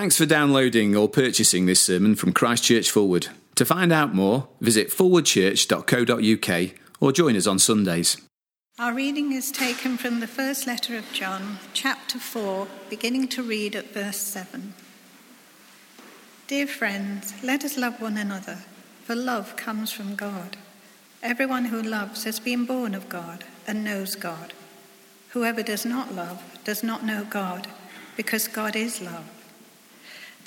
Thanks for downloading or purchasing this sermon from Christchurch Forward. To find out more, visit forwardchurch.co.uk or join us on Sundays. Our reading is taken from the first letter of John, chapter 4, beginning to read at verse 7. Dear friends, let us love one another, for love comes from God. Everyone who loves has been born of God and knows God. Whoever does not love does not know God, because God is love.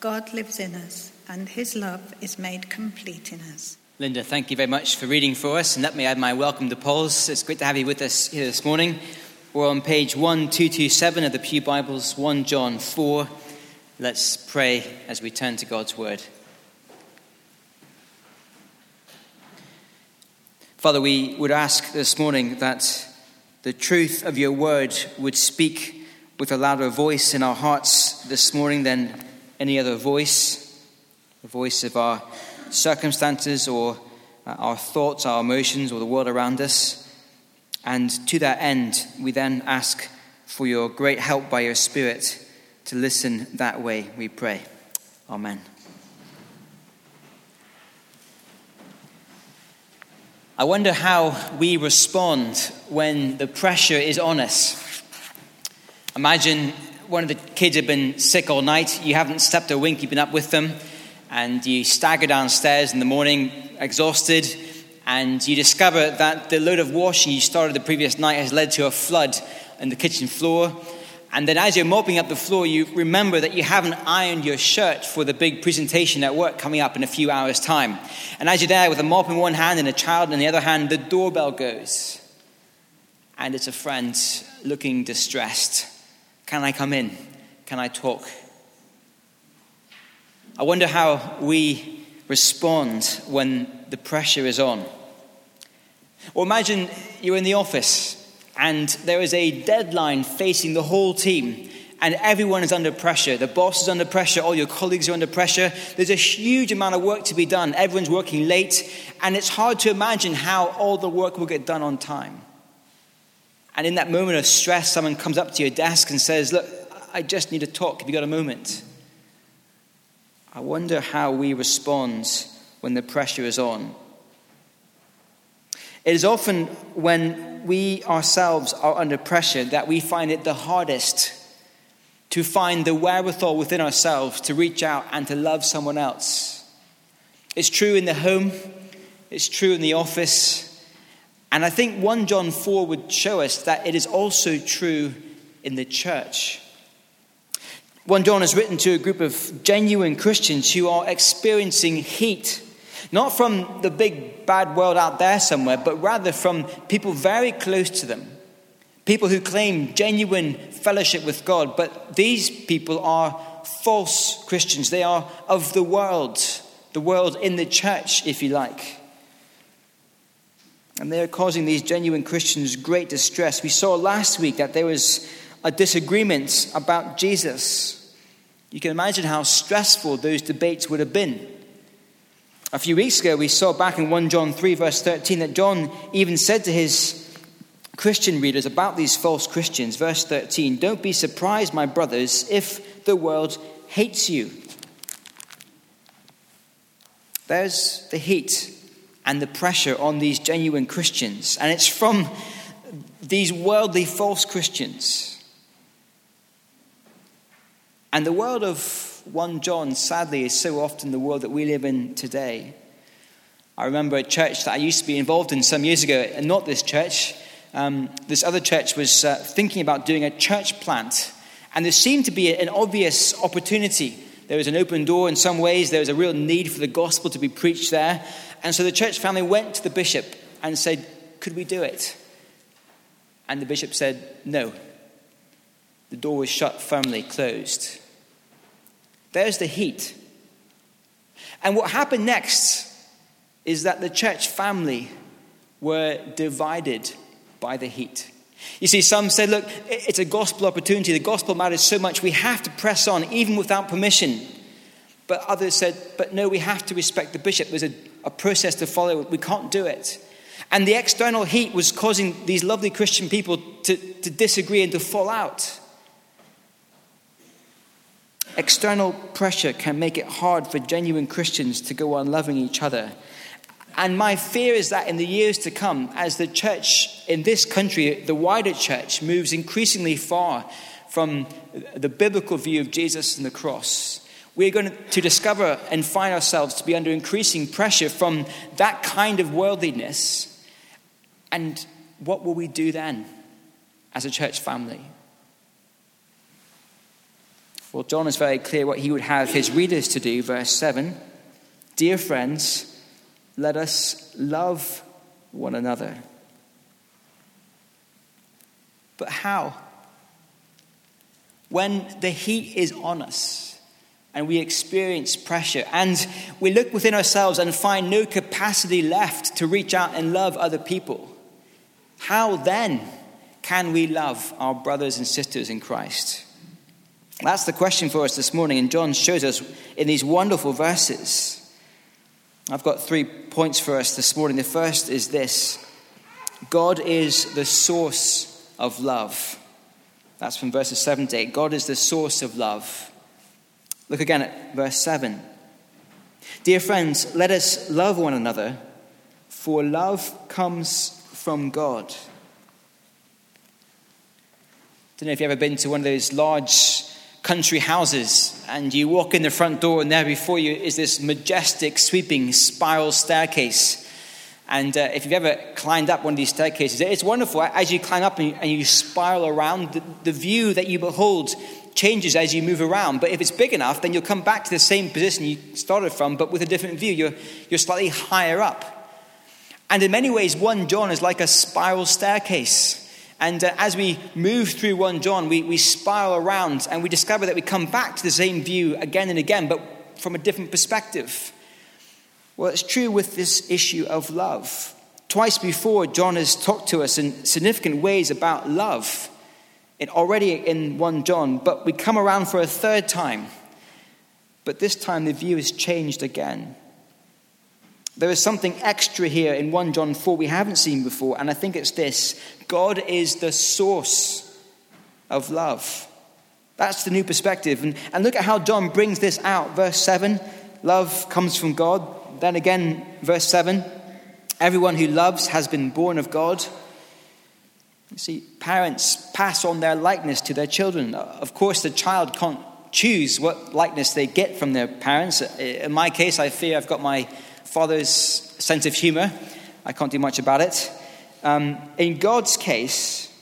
God lives in us, and his love is made complete in us. Linda, thank you very much for reading for us, and let me add my welcome to Paul's. It's great to have you with us here this morning. We're on page 1227 of the Pew Bibles, 1 John 4. Let's pray as we turn to God's Word. Father, we would ask this morning that the truth of your word would speak with a louder voice in our hearts this morning than any other voice, the voice of our circumstances or uh, our thoughts, our emotions, or the world around us. And to that end, we then ask for your great help by your Spirit to listen that way, we pray. Amen. I wonder how we respond when the pressure is on us. Imagine one of the kids had been sick all night, you haven't slept a wink, you've been up with them, and you stagger downstairs in the morning, exhausted, and you discover that the load of washing you started the previous night has led to a flood in the kitchen floor. And then as you're mopping up the floor, you remember that you haven't ironed your shirt for the big presentation at work coming up in a few hours' time. And as you're there with a mop in one hand and a child in the other hand, the doorbell goes. And it's a friend looking distressed. Can I come in? Can I talk? I wonder how we respond when the pressure is on. Or imagine you're in the office and there is a deadline facing the whole team, and everyone is under pressure. The boss is under pressure, all your colleagues are under pressure. There's a huge amount of work to be done. Everyone's working late, and it's hard to imagine how all the work will get done on time. And in that moment of stress, someone comes up to your desk and says, Look, I just need to talk. Have you got a moment? I wonder how we respond when the pressure is on. It is often when we ourselves are under pressure that we find it the hardest to find the wherewithal within ourselves to reach out and to love someone else. It's true in the home, it's true in the office, and I think 1 John 4 would show us that it is also true in the church. 1 John is written to a group of genuine Christians who are experiencing heat not from the big bad world out there somewhere, but rather from people very close to them. People who claim genuine fellowship with God, but these people are false Christians. They are of the world, the world in the church, if you like. And they are causing these genuine Christians great distress. We saw last week that there was a disagreement about Jesus. You can imagine how stressful those debates would have been. A few weeks ago, we saw back in 1 John 3, verse 13, that John even said to his Christian readers about these false Christians, verse 13, Don't be surprised, my brothers, if the world hates you. There's the heat and the pressure on these genuine Christians, and it's from these worldly false Christians. And the world of 1 John, sadly, is so often the world that we live in today. I remember a church that I used to be involved in some years ago, and not this church. Um, this other church was uh, thinking about doing a church plant, and there seemed to be an obvious opportunity. There was an open door in some ways, there was a real need for the gospel to be preached there. And so the church family went to the bishop and said, Could we do it? And the bishop said, No. The door was shut firmly, closed. There's the heat. And what happened next is that the church family were divided by the heat. You see, some said, look, it's a gospel opportunity. The gospel matters so much, we have to press on, even without permission. But others said, but no, we have to respect the bishop. There's a, a process to follow. We can't do it. And the external heat was causing these lovely Christian people to, to disagree and to fall out. External pressure can make it hard for genuine Christians to go on loving each other. And my fear is that in the years to come, as the church in this country, the wider church, moves increasingly far from the biblical view of Jesus and the cross, we're going to discover and find ourselves to be under increasing pressure from that kind of worldliness. And what will we do then as a church family? Well, John is very clear what he would have his readers to do. Verse 7 Dear friends, let us love one another. But how? When the heat is on us and we experience pressure and we look within ourselves and find no capacity left to reach out and love other people, how then can we love our brothers and sisters in Christ? That's the question for us this morning, and John shows us in these wonderful verses. I've got three points for us this morning. The first is this God is the source of love. That's from verses 7 to 8. God is the source of love. Look again at verse 7. Dear friends, let us love one another, for love comes from God. I don't know if you've ever been to one of those large country houses, and you walk in the front door, and there before you is this majestic, sweeping spiral staircase. And uh, if you've ever climbed up one of these staircases, it's wonderful. As you climb up and you, and you spiral around, the, the view that you behold changes as you move around. But if it's big enough, then you'll come back to the same position you started from, but with a different view. You're, you're slightly higher up. And in many ways, 1 John is like a spiral staircase. And uh, as we move through 1 John, we, we spiral around and we discover that we come back to the same view again and again, but from a different perspective. Well, it's true with this issue of love. Twice before, John has talked to us in significant ways about love, it, already in 1 John, but we come around for a third time. But this time the view has changed again. There is something extra here in 1 John 4 we haven't seen before, and I think it's this God is the source of love. That's the new perspective. And, and look at how John brings this out. Verse 7 love comes from God. Then again, verse 7 everyone who loves has been born of God. You see, parents pass on their likeness to their children. Of course, the child can't choose what likeness they get from their parents. In my case, I fear I've got my father's sense of humor. I can't do much about it. Um, in God's case,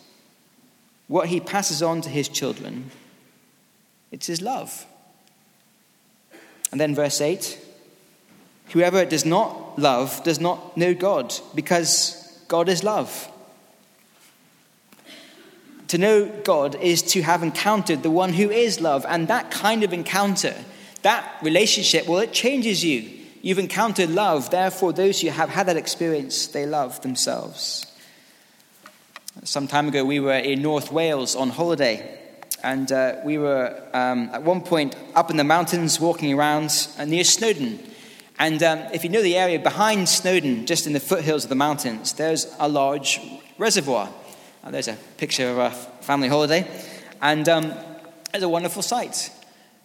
what he passes on to his children, it's his love. And then verse 8 Whoever does not love does not know God, because God is love. To know God is to have encountered the one who is love, and that kind of encounter, that relationship, well, it changes you. You've encountered love, therefore, those who have had that experience, they love themselves. Some time ago, we were in North Wales on holiday, and uh, we were um, at one point up in the mountains walking around near Snowdon. And um, if you know the area behind Snowdon, just in the foothills of the mountains, there's a large reservoir. There's a picture of a family holiday, and um, it's a wonderful sight.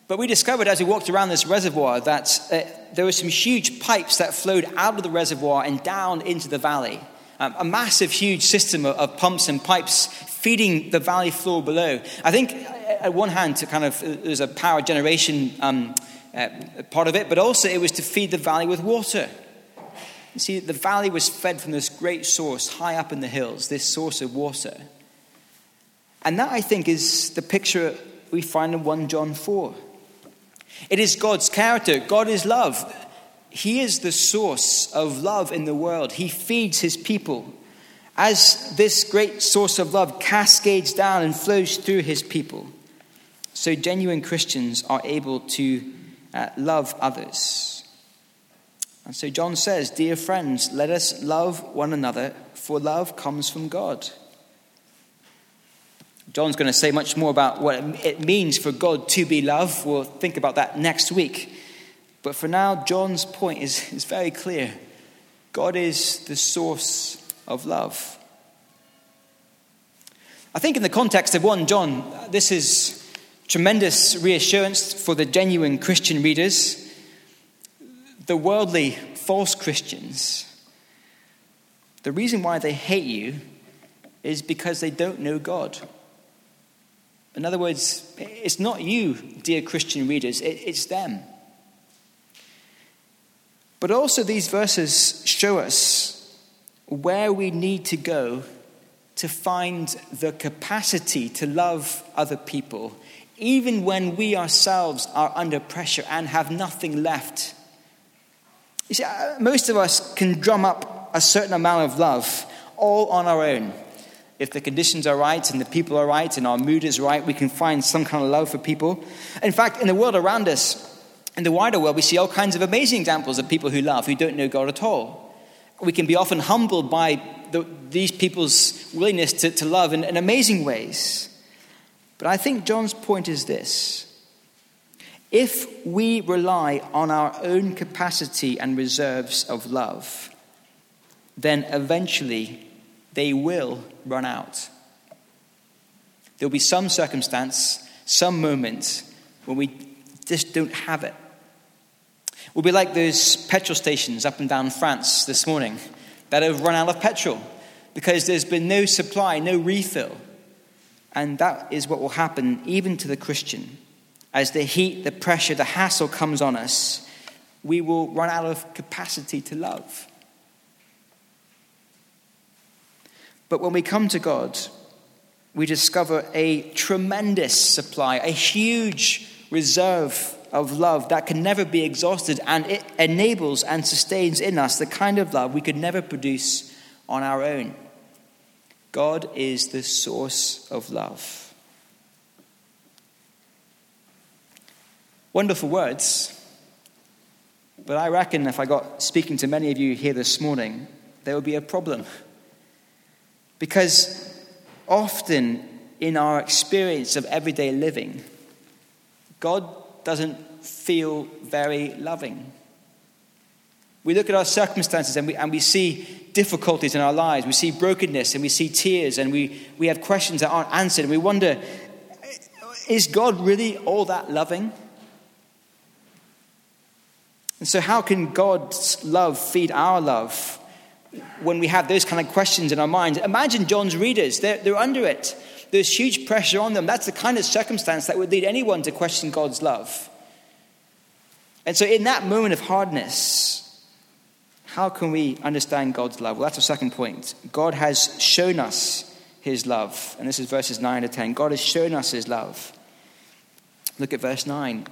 But we discovered as we walked around this reservoir that uh, there were some huge pipes that flowed out of the reservoir and down into the valley. Um, a massive, huge system of, of, pumps and pipes feeding the valley floor below. I think, uh, at one hand, to kind of, uh, there's a power generation um, uh, part of it, but also it was to feed the valley with water. You see, the valley was fed from this great source high up in the hills, this source of water. And that, I think, is the picture we find in 1 John 4. It is God's character. God is love. He is the source of love in the world. He feeds his people. As this great source of love cascades down and flows through his people, so genuine Christians are able to uh, love others. And so John says, Dear friends, let us love one another, for love comes from God. John's going to say much more about what it means for God to be love. We'll think about that next week. But for now, John's point is, is very clear God is the source of love. I think, in the context of 1 John, this is tremendous reassurance for the genuine Christian readers. The worldly, false Christians, the reason why they hate you is because they don't know God. In other words, it's not you, dear Christian readers, it's them. But also, these verses show us where we need to go to find the capacity to love other people, even when we ourselves are under pressure and have nothing left. You see, uh, most of us can drum up a certain amount of love all on our own. If the conditions are right and the people are right and our mood is right, we can find some kind of love for people. In fact, in the world around us, in the wider world, we see all kinds of amazing examples of people who love, who don't know God at all. We can be often humbled by the, these people's willingness to, to love in, in amazing ways. But I think John's point is this if we rely on our own capacity and reserves of love, then eventually they will run out. There'll be some circumstance, some moment when we just don't have it. We'll be like those petrol stations up and down France this morning that have run out of petrol because there's been no supply, no refill. And that is what will happen even to the Christian. As the heat, the pressure, the hassle comes on us, we will run out of capacity to love. But when we come to God, we discover a tremendous supply, a huge reserve of love that can never be exhausted, and it enables and sustains in us the kind of love we could never produce on our own. God is the source of love. Wonderful words, but I reckon if I got speaking to many of you here this morning, there would be a problem. Because often in our experience of everyday living, God doesn't feel very loving. We look at our circumstances and we, and we see difficulties in our lives. We see brokenness and we see tears and we, we have questions that aren't answered. And we wonder is God really all that loving? And so, how can God's love feed our love when we have those kind of questions in our minds. Imagine John's readers, they're, they're under it. There's huge pressure on them. That's the kind of circumstance that would lead anyone to question God's love. And so, in that moment of hardness, how can we understand God's love? Well, that's our second point. God has shown us his love. And this is verses 9 to 10. God has shown us his love. Look at verse 9.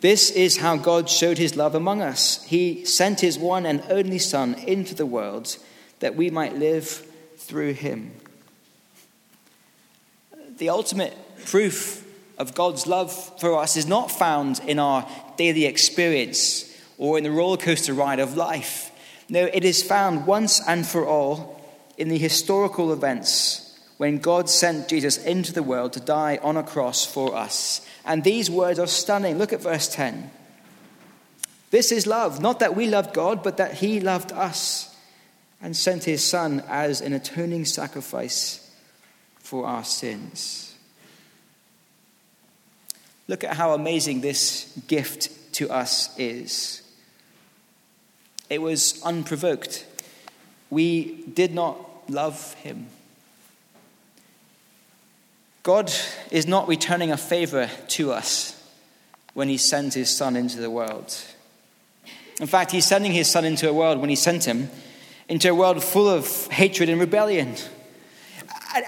This is how God showed his love among us. He sent his one and only Son into the world that we might live through him. The ultimate proof of God's love for us is not found in our daily experience or in the roller coaster ride of life. No, it is found once and for all in the historical events when God sent Jesus into the world to die on a cross for us. And these words are stunning. Look at verse 10. This is love, not that we loved God, but that He loved us and sent His Son as an atoning sacrifice for our sins. Look at how amazing this gift to us is. It was unprovoked. We did not love Him. God is not returning a favor to us when he sends his son into the world. In fact, he's sending his son into a world when he sent him into a world full of hatred and rebellion.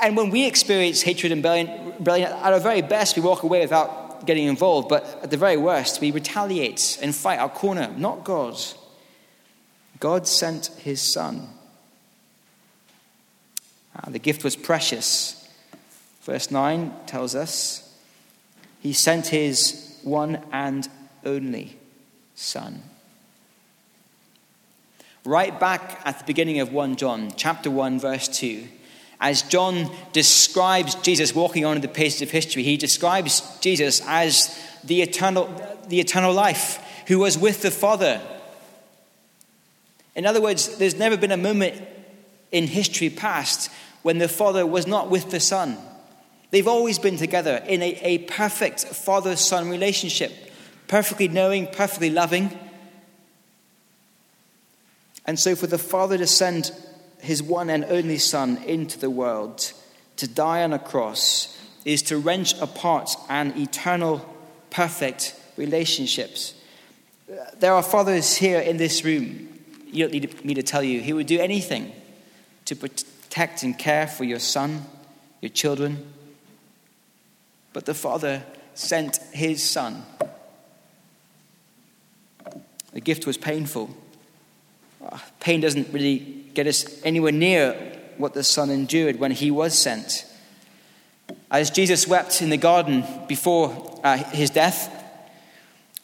And when we experience hatred and rebellion, at our very best, we walk away without getting involved. But at the very worst, we retaliate and fight our corner, not God. God sent his son. Ah, the gift was precious. Verse 9 tells us he sent his one and only Son. right back at the beginning of 1 John, chapter 1, verse 2. As John describes Jesus walking on the pages of history, he describes Jesus as the eternal, the eternal life who was with the Father. In other words, there's never been a moment in history past when the Father was not with the Son. They've always been together in a, a perfect father son relationship, perfectly knowing, perfectly loving. And so, for the Father to send his one and only Son into the world to die on a cross is to wrench apart an eternal, perfect relationships. There are fathers here in this room, you don't need me to tell you, who would do anything to protect and care for your son, your children. But the Father sent his Son. The gift was painful. Ah, pain doesn't really get us anywhere near what the Son endured when he was sent. As Jesus wept in the garden before uh, his death,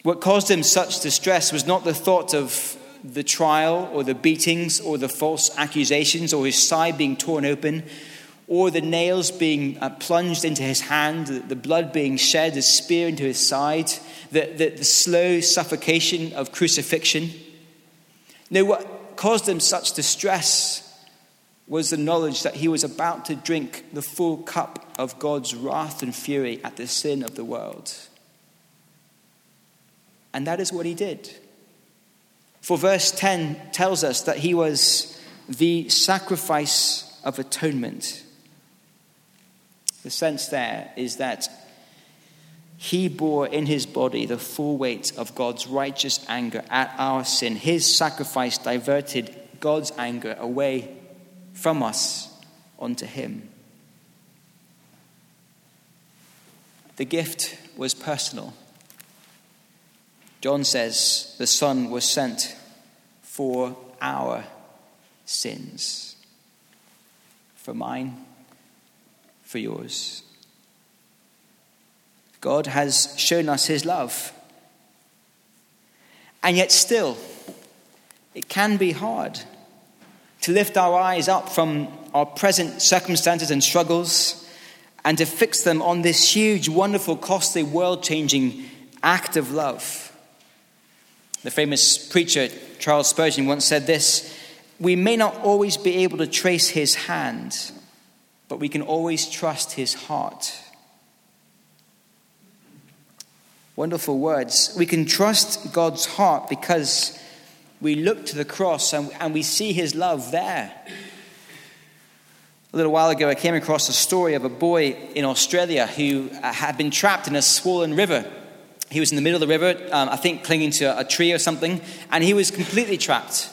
what caused him such distress was not the thought of the trial or the beatings or the false accusations or his side being torn open or the nails being uh, plunged into his hand, the blood being shed, the spear into his side, the, the, the slow suffocation of crucifixion. No, what caused him such distress was the knowledge that he was about to drink the full cup of God's wrath and fury at the sin of the world. And that is what he did. For verse 10 tells us that he was the sacrifice of atonement. The sense there is that he bore in his body the full weight of God's righteous anger at our sin. His sacrifice diverted God's anger away from us onto him. The gift was personal. John says the Son was sent for our sins, for mine for yours. God has shown us his love. And yet, still, it can be hard to lift our eyes up from our present circumstances and struggles and to fix them on this huge, wonderful, costly, world changing act of love. The famous preacher Charles Spurgeon once said this We may not always be able to trace his hand but we can always trust his heart. Wonderful words. We can trust God's heart because we look to the cross and, and we see his love there. A little while ago, I came across a story of a boy in Australia who uh, had been trapped in a swollen river. He was in the middle of the river, um, I think clinging to a tree or something, and he was completely trapped.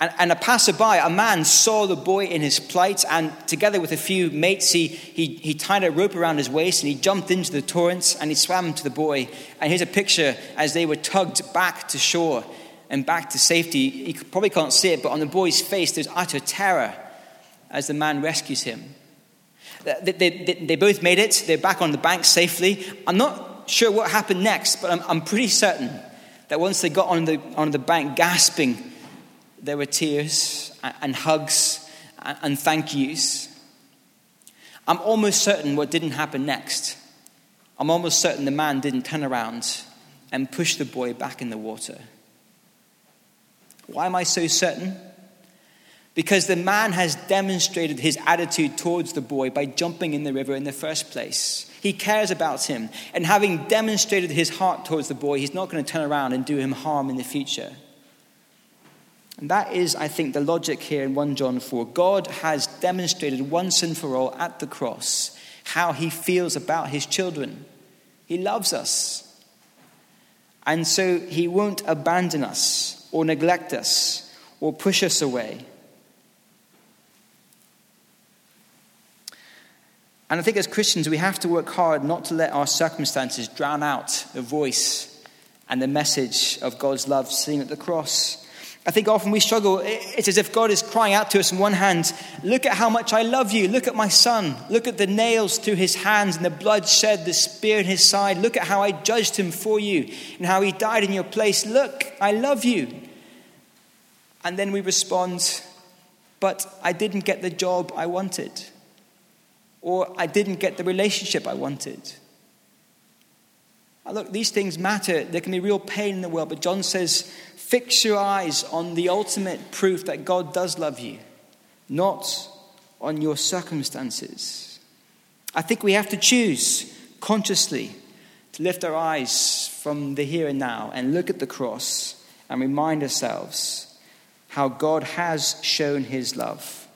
And, and, a passerby, a man, saw the boy in his plight, and together with a few mates, he, he, he tied a rope around his waist and he jumped into the torrents and he swam to the boy. And here's a picture as they were tugged back to shore and back to safety. You probably can't see it, but on the boy's face, there's utter terror as the man rescues him. They, they, they both made it, they're back on the bank safely. I'm not sure what happened next, but I'm, I'm pretty certain that once they got on the, on the bank, gasping, there were tears and hugs and thank yous. I'm almost certain what didn't happen next. I'm almost certain the man didn't turn around and push the boy back in the water. Why am I so certain? Because the man has demonstrated his attitude towards the boy by jumping in the river in the first place. He cares about him. And having demonstrated his heart towards the boy, he's not going to turn around and do him harm in the future. And that is, I think, the logic here in 1 John 4. God has demonstrated once and for all at the cross how he feels about his children. He loves us. And so he won't abandon us or neglect us or push us away. And I think as Christians, we have to work hard not to let our circumstances drown out the voice and the message of God's love seen at the cross. I think often we struggle. It's as if God is crying out to us on one hand, Look at how much I love you. Look at my son. Look at the nails through his hands and the blood shed, the spear in his side. Look at how I judged him for you and how he died in your place. Look, I love you. And then we respond, but I didn't get the job I wanted, or I didn't get the relationship I wanted. Look, these things matter. There can be real pain in the world, but John says, fix your eyes on the ultimate proof that God does love you, not on your circumstances. I think we have to choose consciously to lift our eyes from the here and now and look at the cross and remind ourselves how God has shown his love.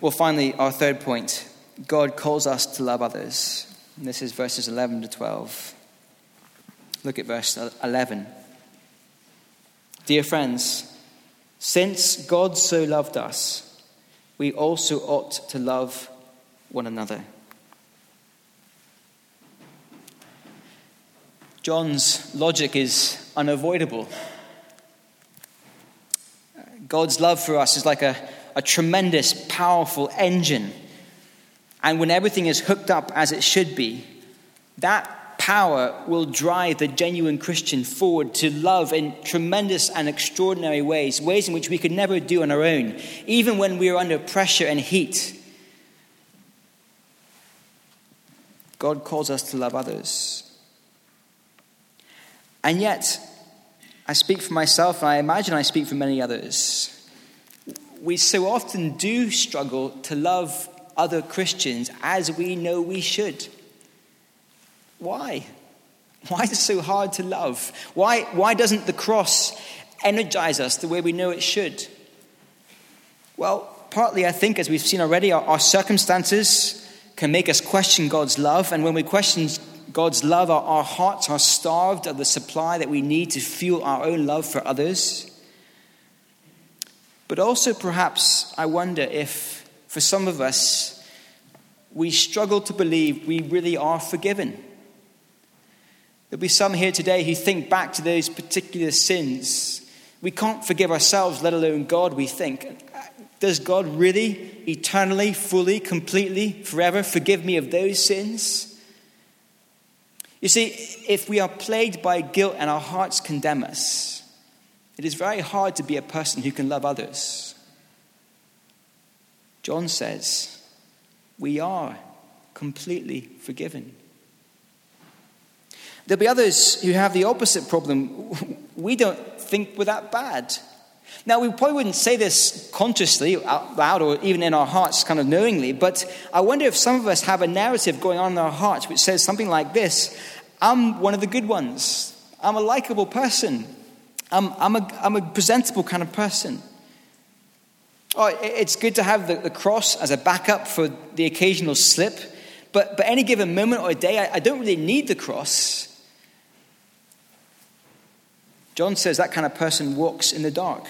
Well, finally, our third point God calls us to love others. And this is verses 11 to 12. Look at verse 11. Dear friends, since God so loved us, we also ought to love one another. John's logic is unavoidable. God's love for us is like a, a tremendous, powerful engine. And when everything is hooked up as it should be, that power will drive the genuine Christian forward to love in tremendous and extraordinary ways, ways in which we could never do on our own, even when we are under pressure and heat. God calls us to love others. And yet, I speak for myself, and I imagine I speak for many others. We so often do struggle to love other Christians as we know we should. Why? Why is it so hard to love? Why, why doesn't the cross energize us the way we know it should? Well, partly, I think, as we've seen already, our, our circumstances can make us question God's love. And when we question God's love, our, our hearts are starved of the supply that we need to fuel our own love for others. But also, perhaps, I wonder if for some of us, we struggle to believe we really are forgiven. There'll be some here today who think back to those particular sins. We can't forgive ourselves, let alone God, we think. Does God really, eternally, fully, completely, forever forgive me of those sins? You see, if we are plagued by guilt and our hearts condemn us, it is very hard to be a person who can love others. John says, we are completely forgiven. There'll be others who have the opposite problem. We don't think we're that bad. Now, we probably wouldn't say this consciously out loud or even in our hearts, kind of knowingly, but I wonder if some of us have a narrative going on in our hearts which says something like this I'm one of the good ones. I'm a likable person. I'm, I'm, a, I'm a presentable kind of person. Oh, it's good to have the, the cross as a backup for the occasional slip, but, but any given moment or day, I, I don't really need the cross. John says that kind of person walks in the dark.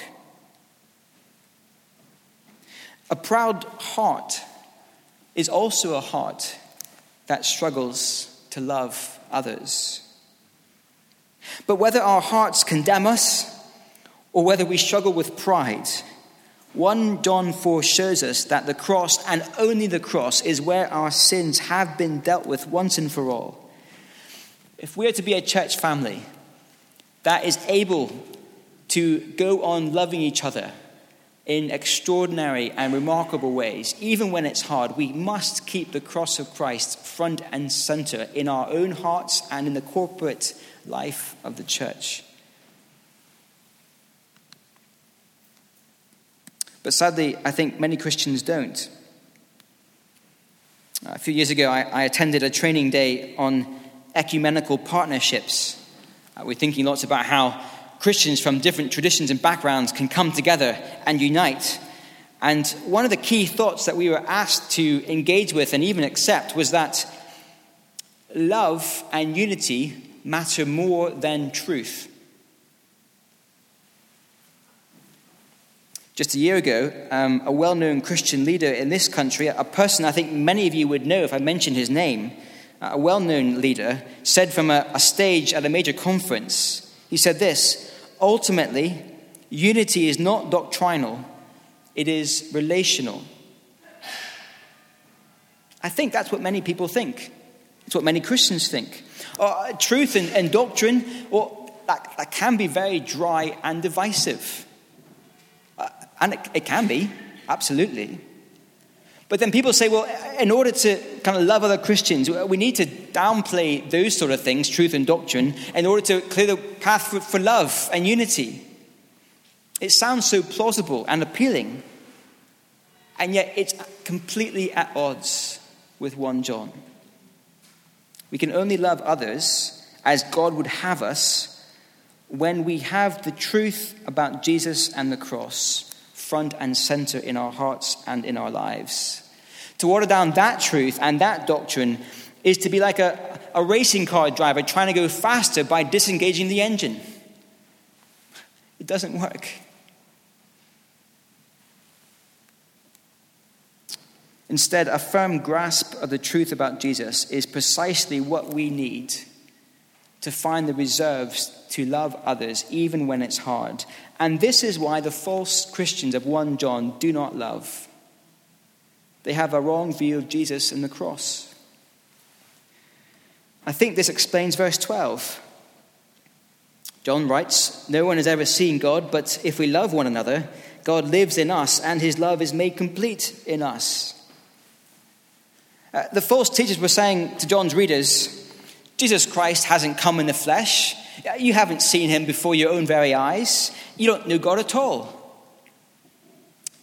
A proud heart is also a heart that struggles to love others. But whether our hearts condemn us or whether we struggle with pride, 1 John 4 shows us that the cross and only the cross is where our sins have been dealt with once and for all. If we are to be a church family that is able to go on loving each other in extraordinary and remarkable ways, even when it's hard, we must keep the cross of Christ front and center in our own hearts and in the corporate life of the church. But sadly, I think many Christians don't. A few years ago, I, I attended a training day on ecumenical partnerships. Uh, we're thinking lots about how Christians from different traditions and backgrounds can come together and unite. And one of the key thoughts that we were asked to engage with and even accept was that love and unity matter more than truth. Just a year ago, um, a well known Christian leader in this country, a person I think many of you would know if I mentioned his name, a well known leader, said from a, a stage at a major conference, he said this ultimately, unity is not doctrinal, it is relational. I think that's what many people think. It's what many Christians think. Uh, truth and, and doctrine, well, that, that can be very dry and divisive. And it, it can be, absolutely. But then people say, well, in order to kind of love other Christians, we need to downplay those sort of things, truth and doctrine, in order to clear the path for, for love and unity. It sounds so plausible and appealing, and yet it's completely at odds with 1 John. We can only love others as God would have us when we have the truth about Jesus and the cross front and center in our hearts and in our lives. To water down that truth and that doctrine is to be like a, a racing car driver trying to go faster by disengaging the engine. It doesn't work. Instead, a firm grasp of the truth about Jesus is precisely what we need to find the reserves to love others even when it's hard. And this is why the false Christians of 1 John do not love. They have a wrong view of Jesus and the cross. I think this explains verse 12. John writes, No one has ever seen God, but if we love one another, God lives in us, and his love is made complete in us. Uh, the false teachers were saying to John's readers, Jesus Christ hasn't come in the flesh. You haven't seen him before your own very eyes. You don't know God at all.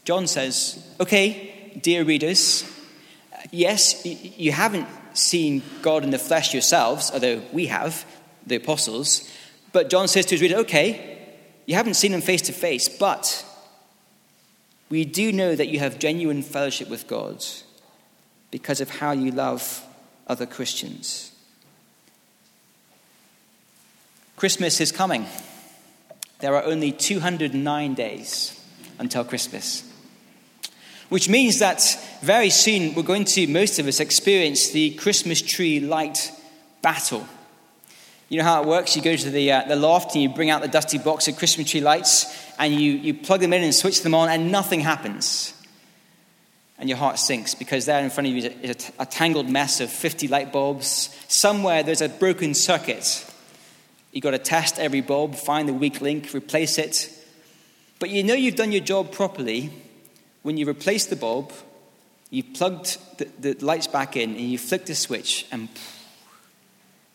John says, Okay, dear readers, yes, you haven't seen God in the flesh yourselves, although we have, the apostles. But John says to his readers, Okay, you haven't seen him face to face, but we do know that you have genuine fellowship with God because of how you love other Christians. Christmas is coming. There are only 209 days until Christmas. Which means that very soon we're going to, most of us, experience the Christmas tree light battle. You know how it works? You go to the, uh, the loft and you bring out the dusty box of Christmas tree lights and you, you plug them in and switch them on, and nothing happens. And your heart sinks because there in front of you is a, a tangled mess of 50 light bulbs. Somewhere there's a broken circuit You've got to test every bulb, find the weak link, replace it. But you know you've done your job properly when you replace the bulb, you've plugged the, the lights back in, and you flick the switch, and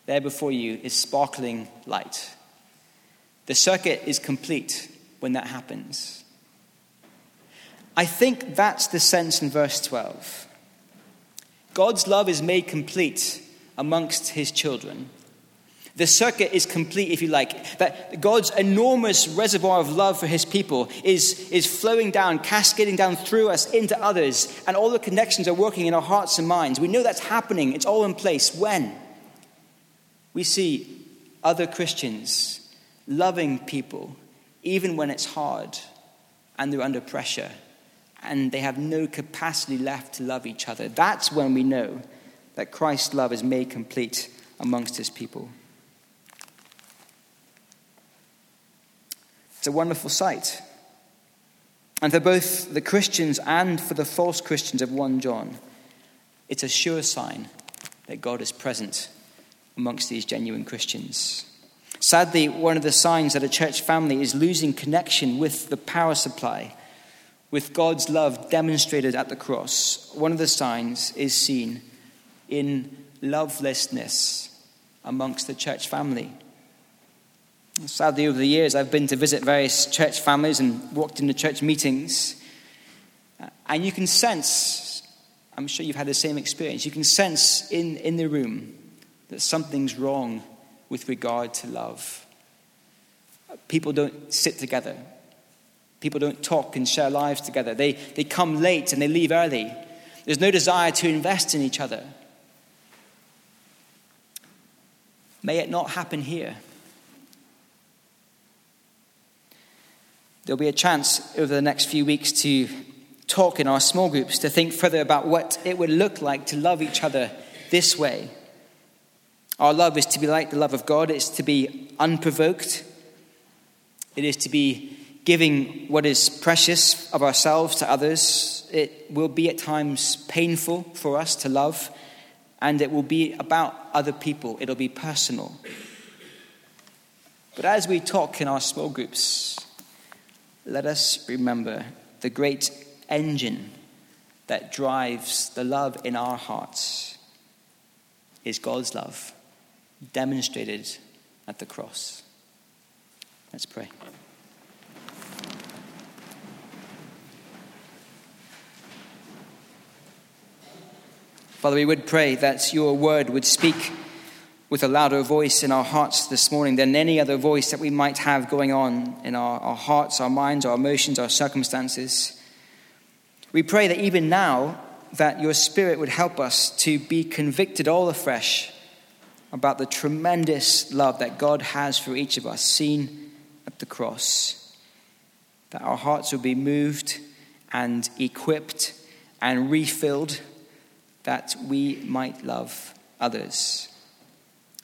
there before you is sparkling light. The circuit is complete when that happens. I think that's the sense in verse 12. God's love is made complete amongst his children the circuit is complete, if you like. That God's enormous reservoir of love for his people is, is flowing down, cascading down through us into others, and all the connections are working in our hearts and minds. We know that's happening. It's all in place. When? We see other Christians loving people, even when it's hard and they're under pressure and they have no capacity left to love each other. That's when we know that Christ's love is made complete amongst his people. It's a wonderful sight. And for both the Christians and for the false Christians of 1 John, it's a sure sign that God is present amongst these genuine Christians. Sadly, one of the signs that a church family is losing connection with the power supply, with God's love demonstrated at the cross, one of the signs is seen in lovelessness amongst the church family. Sadly, over the years, I've been to visit various church families and walked into church meetings. Uh, and you can sense, I'm sure you've had the same experience, you can sense in, in the room that something's wrong with regard to love. People don't sit together, people don't talk and share lives together. They, they come late and they leave early. There's no desire to invest in each other. May it not happen here. There'll be a chance over the next few weeks to talk in our small groups to think further about what it would look like to love each other this way. Our love is to be like the love of God, it's to be unprovoked, it is to be giving what is precious of ourselves to others. It will be at times painful for us to love, and it will be about other people, it'll be personal. But as we talk in our small groups, let us remember the great engine that drives the love in our hearts is God's love demonstrated at the cross. Let's pray. Father, we would pray that your word would speak with a louder voice in our hearts this morning than any other voice that we might have going on in our, our hearts, our minds, our emotions, our circumstances. We pray that even now, that your spirit would help us to be convicted all afresh about the tremendous love that God has for each of us, seen at the cross. That our hearts would be moved and equipped and refilled that we might love others.